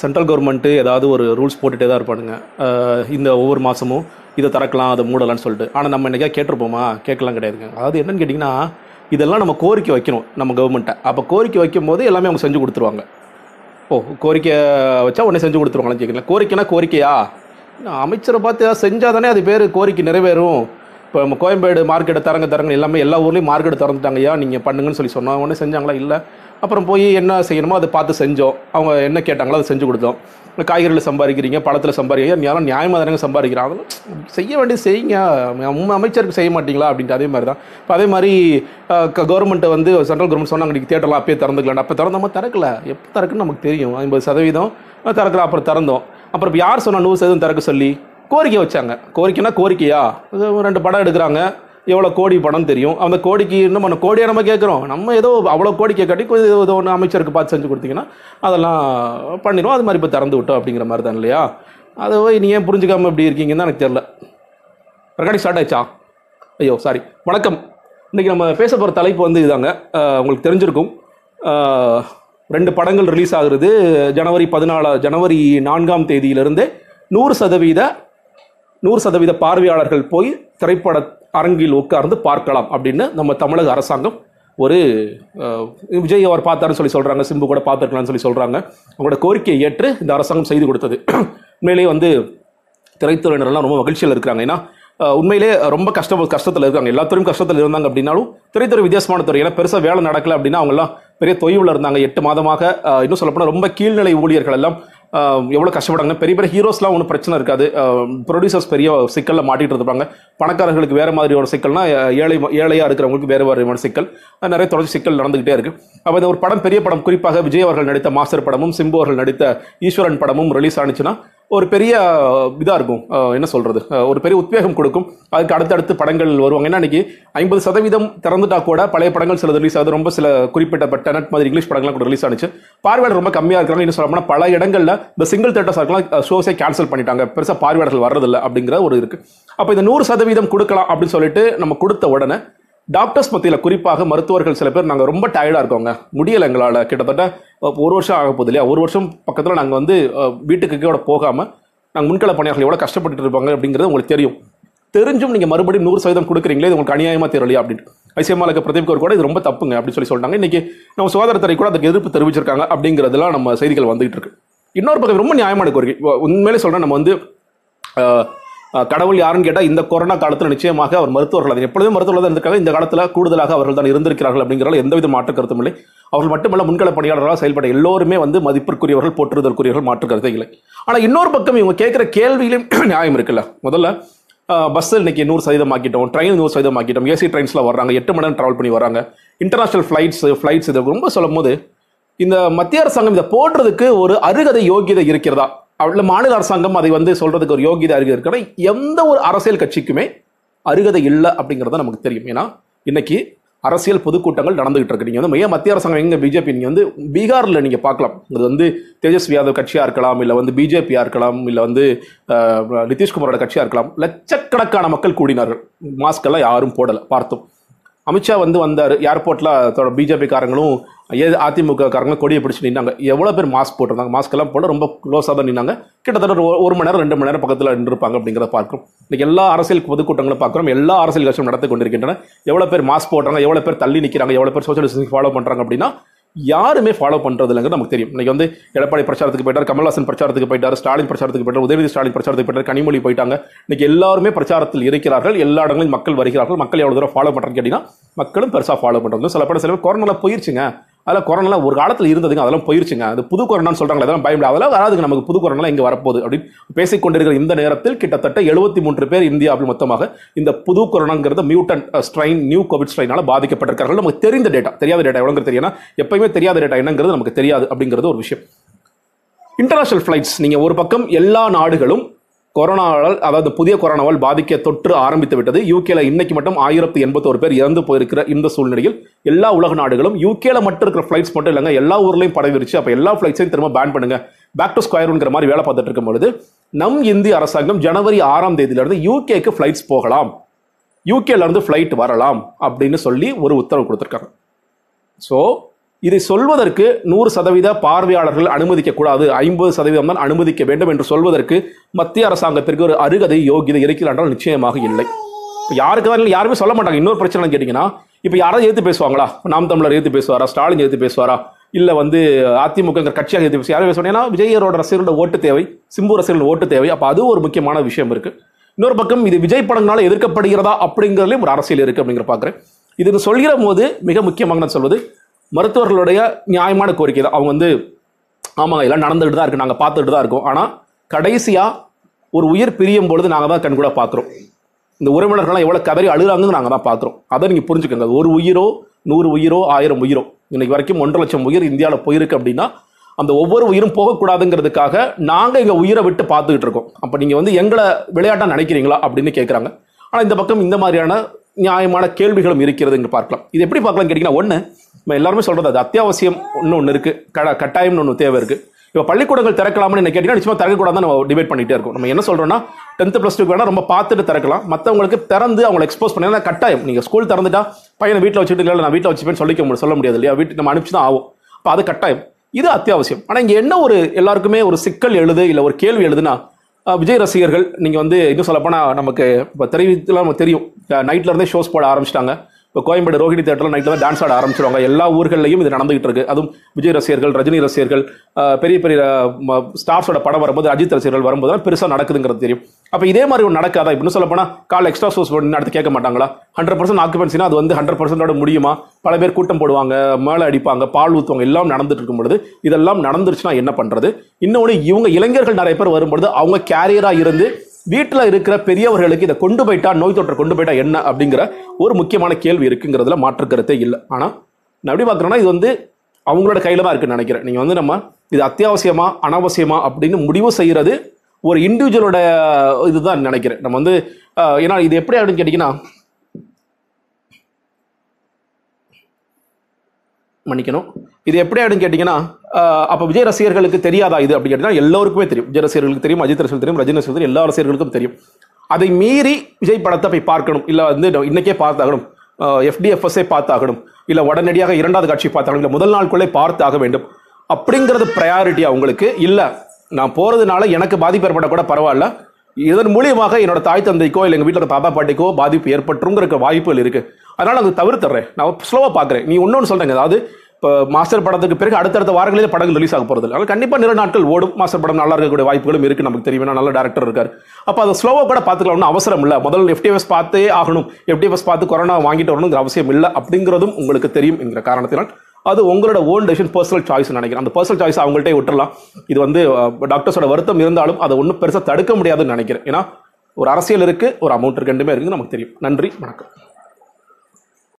Central government ஏதாவது ஒரு rules போட்டுகிட்டே தான் இருப்பானுங்க. இந்த ஒவ்வொரு மாதமும் இதை திறக்கலாம் அதை மூடலாம்னு சொல்லிட்டு. ஆனால் நம்ம என்னைக்கா கேட்டிருப்போமா? கேட்கலாம் கிடையாதுங்க. அதாவது என்னன்னு கேட்டிங்கன்னா இதெல்லாம் நம்ம கோரிக்கை வைக்கணும் நம்ம கவர்மெண்ட்டை அப்போ கோரிக்கை வைக்கும் போது எல்லாமே அவங்க செஞ்சு கொடுத்துருவாங்க. ஓ கோரிக்கை வச்சா உடனே செஞ்சு கொடுத்துருவாங்கன்னு கேட்கல கோரிக்கைனா கோரிக்கையா? அமைச்சரை பார்த்து ஏதாவது செஞ்சால் தானே அது பேர் கோரிக்கை நிறைவேறும். இப்போ நம்ம கோயம்பேடு மார்க்கெட்டை தரங்க தரங்க எல்லாமே எல்லா ஊர்லேயும் மார்க்கெட்டை திறந்துட்டாங்க ஐயா நீங்கள் பண்ணுங்கன்னு சொல்லி சொன்னாங்க உடனே செஞ்சாங்களா? இல்லை. அப்புறம் போய் என்ன செய்யணுமோ அதை பார்த்து செஞ்சோம். அவங்க என்ன கேட்டாங்களோ அதை செஞ்சு கொடுத்தோம். காய்கறியில் சம்பாதிக்கிறீங்க பழத்தில் சம்பாதிக்கிறீங்க யாரும் நியாயமாக தானே சம்பாதிக்கிறாங்க. அதெல்லாம் செய்ய வேண்டியது செய்யுங்க. உண்மை அமைச்சருக்கு செய்ய மாட்டீங்களா அப்படின்ட்டு அதே மாதிரி தான் இப்போ அதே மாதிரி கவர்மெண்ட்டை வந்து சென்ட்ரல் கவர்மெண்ட் சொன்னாங்க நீங்கள் தேட்டரில் அப்பயே திறந்துக்கலாம் அப்போ திறந்தோமா திறக்கல. எப்போ திறக்குன்னு நமக்கு தெரியும். ஐம்பது சதவீதம். திறக்கல அப்புறம் திறந்தோம். அப்புறம் யார் சொன்னால் நூறு சதவீதம் திறக்க சொல்லி? கோரிக்கை வச்சாங்க. கோரிக்கைனா கோரிக்கையா? ரெண்டு படம் எடுக்கிறாங்க. எவ்வளோ கோடி படம் தெரியும்? அந்த கோடிக்கு இன்னும் நம்ம கோடியை நம்ம கேட்குறோம். நம்ம ஏதோ அவ்வளோ கோடி கேட்காட்டி கொஞ்சம் ஏதோ ஒன்று அமைச்சருக்கு பார்த்து செஞ்சு கொடுத்தீங்கன்னா அதெல்லாம் பண்ணிடுவோம். அது மாதிரி இப்போ திறந்து விட்டோம் அப்படிங்கிற மாதிரி தான் இல்லையா? அதை போய் நீ ஏன் புரிஞ்சுக்காம இப்படி இருக்கீங்கன்னு எனக்கு தெரில ரெக்கார்டிங் ஸ்டார்ட் ஆயிடுச்சா? ஐயோ சாரி வணக்கம். இன்றைக்கி நம்ம பேச போகிற தலைப்பு வந்து இதாங்க. உங்களுக்கு தெரிஞ்சிருக்கும். ரெண்டு படங்கள் ரிலீஸ் ஆகுறது ஜனவரி பதினாலா ஜனவரி நான்காம் தேதியிலிருந்து நூறு சதவீத நூறு சதவீத பார்வையாளர்கள் போய் திரைப்பட அரங்கில் உட்கார்ந்து பார்க்கலாம் அப்படின்னு நம்ம தமிழக அரசாங்கம் ஒரு அஹ், விஜய் அவர் பார்த்தாருன்னு சொல்லி சொல்கிறாங்க சிம்பு கூட பார்த்துருக்கலாம்னு சொல்லி சொல்கிறாங்க அவங்களோட கோரிக்கையை ஏற்று இந்த அரசாங்கம் செய்து கொடுத்தது. உண்மையிலேயே வந்து திரைத்துறையினர்லாம் ரொம்ப மகிழ்ச்சியில் இருக்கிறாங்க. ஏன்னா உண்மையிலே ரொம்ப கஷ்ட கஷ்டத்தில் இருக்காங்க. எல்லாத்துறையும் கஷ்டத்தில் இருந்தாங்க அப்படின்னாலும் திரைத்துறை வித்தியாசமான துறை. ஏன்னா பெருசாக வேலை நடக்கல அப்படின்னா அவங்கெல்லாம் பெரிய தொய்வில் இருந்தாங்க. எட்டு மாதமாக இன்னும் சொல்லப்போனால் ரொம்ப கீழ்நிலை ஊழியர்கள் எல்லாம் எவ்வளோ கஷ்டப்படாங்க பெரிய பெரிய ஹீரோஸ்லாம் ஒன்றும் பிரச்சனை இருக்காது. ப்ரொடியூசர்ஸ் பெரிய சிக்கலில் மாட்டிகிட்டு இருப்பாங்க பணக்காரர்களுக்கு வேறு மாதிரி ஒரு சிக்கல்னா ஏழை ஏழையாக இருக்கிறவங்களுக்கு வேறு மாதிரியான சிக்கல். நிறைய தொடர்ச்சி சிக்கல் நடந்துகிட்டே இருக்கு. அப்போ இந்த ஒரு படம் பெரிய படம் குறிப்பாக விஜய் அவர்கள் நடித்த மாஸ்டர் படமும் சிம்பு அவர்கள் நடித்த ஈஸ்வரன் படமும் ரிலீஸ் ஆனிச்சுன்னா ஒரு பெரிய இதாக இருக்கும். என்ன சொல்கிறது ஒரு பெரிய உத்வேகம் கொடுக்கும். அதுக்கு அடுத்தடுத்து படங்கள் வருவாங்க. ஏன்னா அன்றைக்கி ஐம்பது சதவீதம் திறந்துட்டா கூட பழைய படங்கள் சில ரிலீஸ் ஆகுது. ரொம்ப சில குறிப்பிட்டப்பட்ட நட் மாதிரி இங்கிலீஷ் படங்கள்லாம் கூட ரிலீஸ் ஆனிச்சு. பார்வையாளர் ரொம்ப கம்மியாக இருக்காங்க இன்னும் சொல்லப்போனால் பல இடங்களில் இந்த சிங்கிள் தேட்டர்ஸ் இருக்கலாம் ஷோஸே கேன்சல் பண்ணிட்டாங்க. பெருசாக பார்வையாளர்கள் வர்றதில்லை அப்படிங்கிற ஒரு இருக்குது அப்போ இந்த நூறு சதவீதம் கொடுக்கலாம் அப்படின்னு சொல்லிட்டு நம்ம கொடுத்த உடனே டாக்டர்ஸ் மத்தியில் குறிப்பாக மருத்துவர்கள் சில பேர் நாங்கள் ரொம்ப டயர்டாக இருக்கோங்க. முடியலை எங்களால். கிட்டத்தட்ட ஒரு வருஷம் ஆக போகுது இல்லையா? ஒரு வருஷம் பக்கத்தில் நாங்கள் வந்து வீட்டுக்கு கூட போகாமல் நாங்கள் முன்கள பணியாளர்கள் எவ்வளோ கஷ்டப்பட்டு இருப்பாங்க அப்படிங்கிறது உங்களுக்கு தெரியும். தெரிஞ்சும் நீங்கள் மறுபடியும் நூறு சதவீதம் கொடுக்குறீங்களே இது உங்களுக்கு அநியாயமாக தெரியலையா அப்படின்னு ஐசிஎம்ஆர் இருக்க பிரதீப் கூட இது ரொம்ப தப்புங்க அப்படின்னு சொல்லி சொல்லிட்டாங்க இன்றைக்கி நம்ம சுகாதாரத்துறை கூட அதுக்கு எதிர்ப்பு தெரிவிச்சிருக்காங்க அப்படிங்கிறதுலாம் நம்ம செய்திகள் வந்துகிட்டு இருக்கு. இன்னொரு பக்கம் ரொம்ப நியாயமான கோரிக்கை. உண்மையிலே சொல்கிறேன் நம்ம வந்து கடவுள் யாருன்னு கேட்டால் இந்த கொரோனா காலத்தில் நிச்சயமாக அவர் மருத்துவர்கள். அது எப்பொழுதும் மருத்துவர்கள் தான் இருந்திருக்காங்க. இந்த காலத்தில் கூடுதலாக அவர்கள் தான் இருந்திருக்கிறார்கள் அப்படிங்கிறதுல எந்தவித மாற்று கருத்தும் இல்லை. அவர்கள் மட்டுமல்ல முன்கள பணியாளர்களாக செயல்பட எல்லோருமே வந்து மதிப்பிற்குரியவர்கள் போற்றுதற்குரியவர்கள் மாற்று கருத்தை இல்லை. ஆனால் இன்னொரு பக்கம் இவங்க கேட்குற கேள்வியிலும் நியாயம் இருக்குல்ல. முதல்ல பஸ்ஸில் இன்னைக்கு நூறு சதவீதம் ஆக்கிட்டோம் ட்ரெயின் நூறு சதவீதம் ஆக்கிட்டோம் ஏசி ட்ரெயின்ஸில் வர்றாங்க எட்டு மணி நேரம் ட்ராவல் பண்ணி வராங்க இன்டர்நேஷனல் ஃப்ளைட்ஸ் ஃப்ளைட்ஸ் இது ரொம்ப சொல்லும் போது இந்த மத்திய அரசாங்கம் இதை போடுறதுக்கு ஒரு அருகதை யோகியதை இருக்கிறதா? அவ்வளோ மாநில அரசாங்கம் அதை வந்து சொல்றதுக்கு ஒரு யோகிதா அருகதை இருக்கிற எந்த ஒரு அரசியல் கட்சிக்குமே அருகதை இல்லை அப்படிங்கிறது நமக்கு தெரியும். ஏன்னா இன்னைக்கு அரசியல் பொதுக்கூட்டங்கள் நடந்துகிட்டு இருக்கு. நீங்கள் வந்து மைய மத்திய அரசாங்கம் எங்க பிஜேபி நீங்க வந்து பீகாரில் நீங்க பார்க்கலாம். இது வந்து தேஜஸ்வி யாதவ் கட்சியா இருக்கலாம் இல்லை வந்து பிஜேபியா இருக்கலாம் இல்லை வந்து நிதிஷ்குமாரோட கட்சியா இருக்கலாம். லட்சக்கணக்கான மக்கள் கூடினார்கள். மாஸ்க் எல்லாம் யாரும் போடலை பார்த்தோம். அமித்ஷா வந்து வந்தார் ஏர்போர்ட்டில் பிஜேபி காரங்களும் ஏ அதிமுக காரங்களும் கொடியை பிடிச்சி நின்னாங்க. எவ்வளோ பேர் மாஸ்க் போட்டிருந்தாங்க? மாஸ்க்கெல்லாம் போட ரொம்ப க்ளோஸாக தான் நின்னாங்க. கிட்டத்தட்ட ஒரு ஒரு மணி நேரம் ரெண்டு மணி நேரம் பக்கத்தில் நின்றுருப்பாங்க அப்படிங்கிறத பார்க்குறோம். இன்றைக்கி எல்லா அரசியல் பொதுக்கூட்டங்களும் பார்க்குறோம். எல்லா அரசியல் கட்சியும் நடத்தி கொண்டிருக்கின்றன. எவ்வளோ பேர் மாஸ்க் போடுறாங்க எவ்வளோ பேர் தள்ளி நிற்கிறாங்க எவ்வளோ பேர் சோஷியல் டிஸ்டன்ஸ் ஃபாலோ பண்ணுறாங்க அப்படின்னா யாருமே ஃபாலோ பண்ணுறது இல்லைங்கிறது நமக்கு தெரியும். இன்னைக்கு வந்து எடப்பாடி பிரச்சாரத்துக்கு போயிட்டார் கமல்ஹாசன் பிரச்சாரத்துக்கு போயிட்டார் ஸ்டாலின் பிரச்சாரத்துக்கு போயிட்டார் உதயநிதி ஸ்டாலின் பிரச்சாரத்துக்கு போயிட்டார் கனிமொழி போயிட்டாங்க. இன்னைக்கு எல்லாருமே பிரச்சாரத்தில் இருக்கிறார்கள் எல்லா இடங்களிலும் மக்கள் வருகிறார்கள். மக்கள் எவ்வளோ தூரம் ஃபாலோ பண்றாங்க கேட்டீங்கன்னா மக்களும் பெருசாக ஃபாலோ பண்ணுறது சில பேர் சில பேர் கொரோனால போயிருச்சுங்க. அதெல்லாம் கொரோனாலாம் ஒரு காலத்தில் இருந்ததுங்க அதெல்லாம் போயிருச்சுங்க. அது புது கொரோனான்னு சொல்கிறாங்க அதெல்லாம் பயப்பட அதெல்லாம் வராதுங்க நமக்கு புது கொரோனாலாம் இங்கே வரப்போகுது அப்படின்னு பேசிக்கொண்டிருக்கிற இந்த நேரத்தில் கிட்டத்தட்ட எழுபத்தி மூன்று பேர் இந்தியாவில் மொத்தமாக இந்த புது கொரோனாங்கிறது மியூட்டன் ஸ்ட்ரைன் நியூ கோவிட் ஸ்ட்ரைனால பாதிக்கப்பட்டிருக்கார்கள் நமக்கு தெரிந்த டேட்டா தெரியாத டேட்டா எவ்வளவு தெரியும்னா எப்பயுமே தெரியாத டேட்டா என்னங்கிறது நமக்கு தெரியாது அப்படிங்கிறது ஒரு விஷயம். இன்டர்நேஷனல் ஃப்ளைட்ஸ் நீங்கள் ஒரு பக்கம் எல்லா நாடுகளும் கொரோனாவால் அதாவது புதிய கொரோனாவால் பாதிக்க தொற்று ஆரம்பித்து விட்டது. யூகேல இன்னைக்கு மட்டும் ஆயிரத்தி எண்பத்தோரு பேர் இறந்து போயிருக்கிற இந்த சூழ்நிலையில் எல்லா உலக நாடுகளும் யூகேல மட்டும் இருக்கிற ஃப்ளைட்ஸ் மட்டும் இல்லைங்க எல்லா ஊர்லையும் பரவிருச்சு. அப்போ எல்லா ஃப்ளைட்ஸையும் திரும்ப பேன் பண்ணுங்க. பேக் டு ஸ்கொயர்ங்கிற மாதிரி வேலை பார்த்துட்டு இருக்கும் பொழுது நம் இந்திய அரசாங்கம் ஜனவரி ஆறாம் தேதியிலிருந்து யூகேக்கு ஃப்ளைட்ஸ் போகலாம். யூகேல இருந்து ஃப்ளைட் வரலாம் அப்படின்னு சொல்லி ஒரு உத்தரவு கொடுத்துருக்காங்க. ஸோ இதை சொல்வதற்கு நூறு சதவீத பார்வையாளர்கள் அனுமதிக்கக்கூடாது ஐம்பது சதவீதம் தான் அனுமதிக்க வேண்டும் என்று சொல்வதற்கு மத்திய அரசாங்கத்திற்கு ஒரு அருகதை யோகியதை இருக்கிறார் என்றால் நிச்சயமாக இல்லை. இப்போ யாருக்கு தான் யாருமே சொல்ல மாட்டாங்க. இன்னொரு பிரச்சனை கேட்டிங்கன்னா இப்போ யாராவது எதிர்த்து பேசுவாங்களா? நாம் தமிழர் எதிர்த்து பேசுவாரா? ஸ்டாலின் எதிர்த்து பேசுவாரா? இல்லை வந்து அதிமுக கட்சியாக எதிர்த்து பேசுவார்? யாரும் பேசுவாங்க ஏன்னா விஜயரோட ரசிகர்களோட ஓட்டு தேவை சிம்பு ரசிகர்களோட ஓட்டு தேவை. அப்போ அது ஒரு முக்கியமான விஷயம் இருக்குது இன்னொரு பக்கம் இது விஜய் படங்களால் எதிர்க்கப்படுகிறதா அப்படிங்கிறதுலையும் ஒரு அரசியல் இருக்கு அப்படிங்கிற பார்க்குறேன் இது சொல்கிற போது மிக முக்கியமாக நான் சொல்வது மருத்துவர்களுடைய நியாயமான கோரிக்கை தான். அவங்க வந்து ஆமாங்க எல்லாம் நடந்துகிட்டு தான் இருக்கு. நாங்கள் பார்த்துட்டு தான் இருக்கோம். ஆனால் கடைசியாக ஒரு உயிர் பிரியும் பொழுது நாங்கள் தான் கண் கூட பார்க்குறோம். இந்த உறவினர்கள்லாம் எவ்வளோ கதறி அழுகிறாங்கன்னு நாங்கள் தான் பார்க்குறோம். அதை நீங்கள் புரிஞ்சுக்கோங்க. ஒரு உயிரோ நூறு உயிரோ ஆயிரம் உயிரோ இன்னைக்கு வரைக்கும் ஒன்றரை லட்சம் உயிர் இந்தியாவில் போயிருக்கு அப்படின்னா அந்த ஒவ்வொரு உயிரும் போகக்கூடாதுங்கிறதுக்காக நாங்கள் எங்கள் உயிரை விட்டு பார்த்துக்கிட்டு இருக்கோம். அப்போ நீங்கள் வந்து எங்களை விளையாட்டாக நினைக்கிறீங்களா அப்படின்னு கேட்குறாங்க ஆனால் இந்த பக்கம் இந்த மாதிரியான நியாயமான கேள்விகளும் இருக்கிறது என்று பார்க்கலாம். இது எப்படி பார்க்கலாம் கேட்டிங்கன்னா ஒன்று நம்ம எல்லாருமே சொல்கிறது அது அத்தியாவசியம் ஒன்று ஒன்று இருக்குது கட கட்டாயம்னு ஒன்று தேவை இருக்குது இப்போ பள்ளிக்கூடங்கள் திறக்கலாம்னு என்ன கேட்டிங்கன்னா நிச்சயமாக திறக்கக்கூடாது நம்ம டிபேட் பண்ணிகிட்டே இருக்கோம். நம்ம என்ன சொல்கிறோன்னா டென்த்து ப்ளஸ் டூ வேணால் ரொம்ப பார்த்துட்டு திறக்கலாம். மற்றவங்களுக்கு திறந்து அவங்களை எக்ஸ்போஸ் பண்ணி கட்டாயம். நீங்கள் ஸ்கூல் திறந்துட்டா பையனை வீட்டில் வச்சுட்டு இல்லை நான் வீட்டில் வச்சுப்பேன்னு சொல்லிக்க முடியும் சொல்ல முடியாது இல்லையா? வீட்டுக்கு நம்ம அனுப்பிச்சு தான் ஆகும் அப்போ அது கட்டாயம். இது அத்தியாவசியம். ஆனால் இங்கே என்ன ஒரு எல்லாருக்குமே ஒரு சிக்கல் எழுது இல்லை ஒரு கேள்வி எழுதுனா விஜய் ரசிகர்கள் நீங்கள் வந்து இன்னும் சொல்லப்போனால் நமக்கு இப்போ தெரிவித்துலாம் நமக்கு தெரியும் நைட்டில் இருந்தே ஷோஸ் போட ஆரம்பிச்சிட்டாங்க. இப்போ கோயம்பேடு ரோஹிணி தேட்டரில் நைட்டில் தான் டான்ஸ் ஆட ஆரம்பிச்சிருவாங்க. எல்லா ஊர்கள்லையும் இது நடந்துகிட்டு இருக்கு. அதுவும் விஜய் ரசிகர்கள் ரஜினி ரசிகர்கள் பெரிய பெரிய ஸ்டார்ஸோட படம் வரும்போது அஜித் ரசிகர்கள் வரும்போது தான் பெருசாக நடக்குதுங்கிறது தெரியும். அப்போ இதே மாதிரி ஒன்று நடக்காதா? இப்படின்னு சொல்ல போனால் கால் எக்ஸ்ட்ரா சோர்ஸ் போட்டு அடுத்து கேட்க மாட்டாங்களா? ஹண்ட்ரட் பர்சன்ட் ஆக்குபென்சினா அது வந்து ஹண்ட்ரட் பர்சன்டோட முடியுமா? பல பேர் கூட்டம் போடுவாங்க மேலே அடிப்பாங்க பால் ஊற்றுவாங்க எல்லாம் நடந்துட்டு இருக்கும் பொழுது இதெல்லாம் நடந்துருச்சுன்னா என்ன பண்ணுறது இன்னொன்று இவங்க இளைஞர்கள் நிறைய பேர் வரும்பொழுது அவங்க கேரியராக இருந்து வீட்டில் இருக்கிற பெரியவர்களுக்கு இதை கொண்டு போயிட்டா நோய் தொற்றை கொண்டு போயிட்டா என்ன அப்படிங்கிற ஒரு முக்கியமான கேள்வி இருக்குங்கிறதுல மாற்று கருத்தே இல்லை. ஆனால் நான் எப்படி பார்க்குறேன்னா இது வந்து அவங்களோட கையில் தான் இருக்குன்னு நினைக்கிறேன். நீங்கள் வந்து நம்ம இது அத்தியாவசியமா அனாவசியமா அப்படின்னு முடிவு செய்கிறது ஒரு இண்டிவிஜுவலோட இதுதான் நினைக்கிறேன். நம்ம வந்து ஏன்னா இது எப்படி அப்படின்னு கேட்டிங்கன்னா மன்னிக்கணும். இது எப்படி ஆயிடும் கேட்டிங்கன்னா அப்போ விஜய் ரசிகர்களுக்கு தெரியாதா இது அப்படி கேட்டிங்கன்னா எல்லோருக்குமே தெரியும். விஜய் ரசிகர்களுக்கு தெரியும் அஜித் ரசிகர்கள் தெரியும் ரஜினி ரசிகர்கள் எல்லா ரசிகர்களுக்கும் தெரியும். அதை மீறி விஜய் படத்தை போய் பார்க்கணும். இல்லை வந்து இன்னைக்கே பார்த்தாகணும். எஃப்டிஎஃப்எஸ்ஐ பார்த்தாகணும். இல்லை உடனடியாக இரண்டாவது காட்சி பார்த்தாகணும். இல்லை முதல் நாளுக்குள்ளே பார்த்தாக வேண்டும். அப்படிங்கிறது ப்ரையாரிட்டி அவங்களுக்கு இல்லை. நான் போகிறதுனால எனக்கு பாதிப்பு ஏற்படக்கூட கூட பரவாயில்ல. இதன் மூலியமாக என்னோட தாய் தந்தைக்கோ இல்லை எங்கள் வீட்டில் இருக்க தாத்தா பாட்டிக்கோ பாதிப்பு ஏற்பட்டுங்கிற வாய்ப்புகள் இருக்குது அதனால் அதை தவிர்த்துறேன். நான் ஸ்லோவாக பார்க்குறேன். நீ இன்னொன்று சொல்கிறேங்க அதாவது இப்போ மாஸ்டர் படத்துக்கு பிறகு அடுத்தடுத்த வாரங்களில் படங்கள் ரிலீஸ் ஆக போகிறது அதனால கண்டிப்பாக நிறைய நாட்கள் ஓடும். மாஸ்டர் படம் நல்லா இருக்கக்கூடிய வாய்ப்புகளும் இருக்கு. நமக்கு தெரியும். நல்ல டேரக்டர் இருக்கார். அப்போ அதை ஸ்லோவாக கூட பார்த்துக்கலாம். ஒன்றும் அவசரம் இல்லை. முதல்ல எஃப்டிஎஃப்எஸ் பார்த்தே ஆகணும். எஃப்டிஎஃப்எஸ் பார்த்து கொரோனா வாங்கிட்டு வரணுங்கிற அவசியம் இல்லை அப்படிங்கிறதும் உங்களுக்கு தெரியும் என்கிற காரணத்தினால். அது உங்களோட ஓன் டெசிஷன் பர்சனல் சாய்ஸ் நினைக்கிறேன். அந்த பர்சனல் சாய்ஸ் அவங்கள்ட்டே விட்டுறலாம். இது வந்து டாக்டர்ஸோட வருத்தம் இருந்தாலும் அதை ஒன்றும் பெருசாக தடுக்க முடியாதுன்னு நினைக்கிறேன். ஏன்னா ஒரு அரசியல் இருக்குது ஒரு அமௌண்ட் இருக்கு ரெண்டுமே இருக்குது நமக்கு தெரியும். நன்றி. வணக்கம்.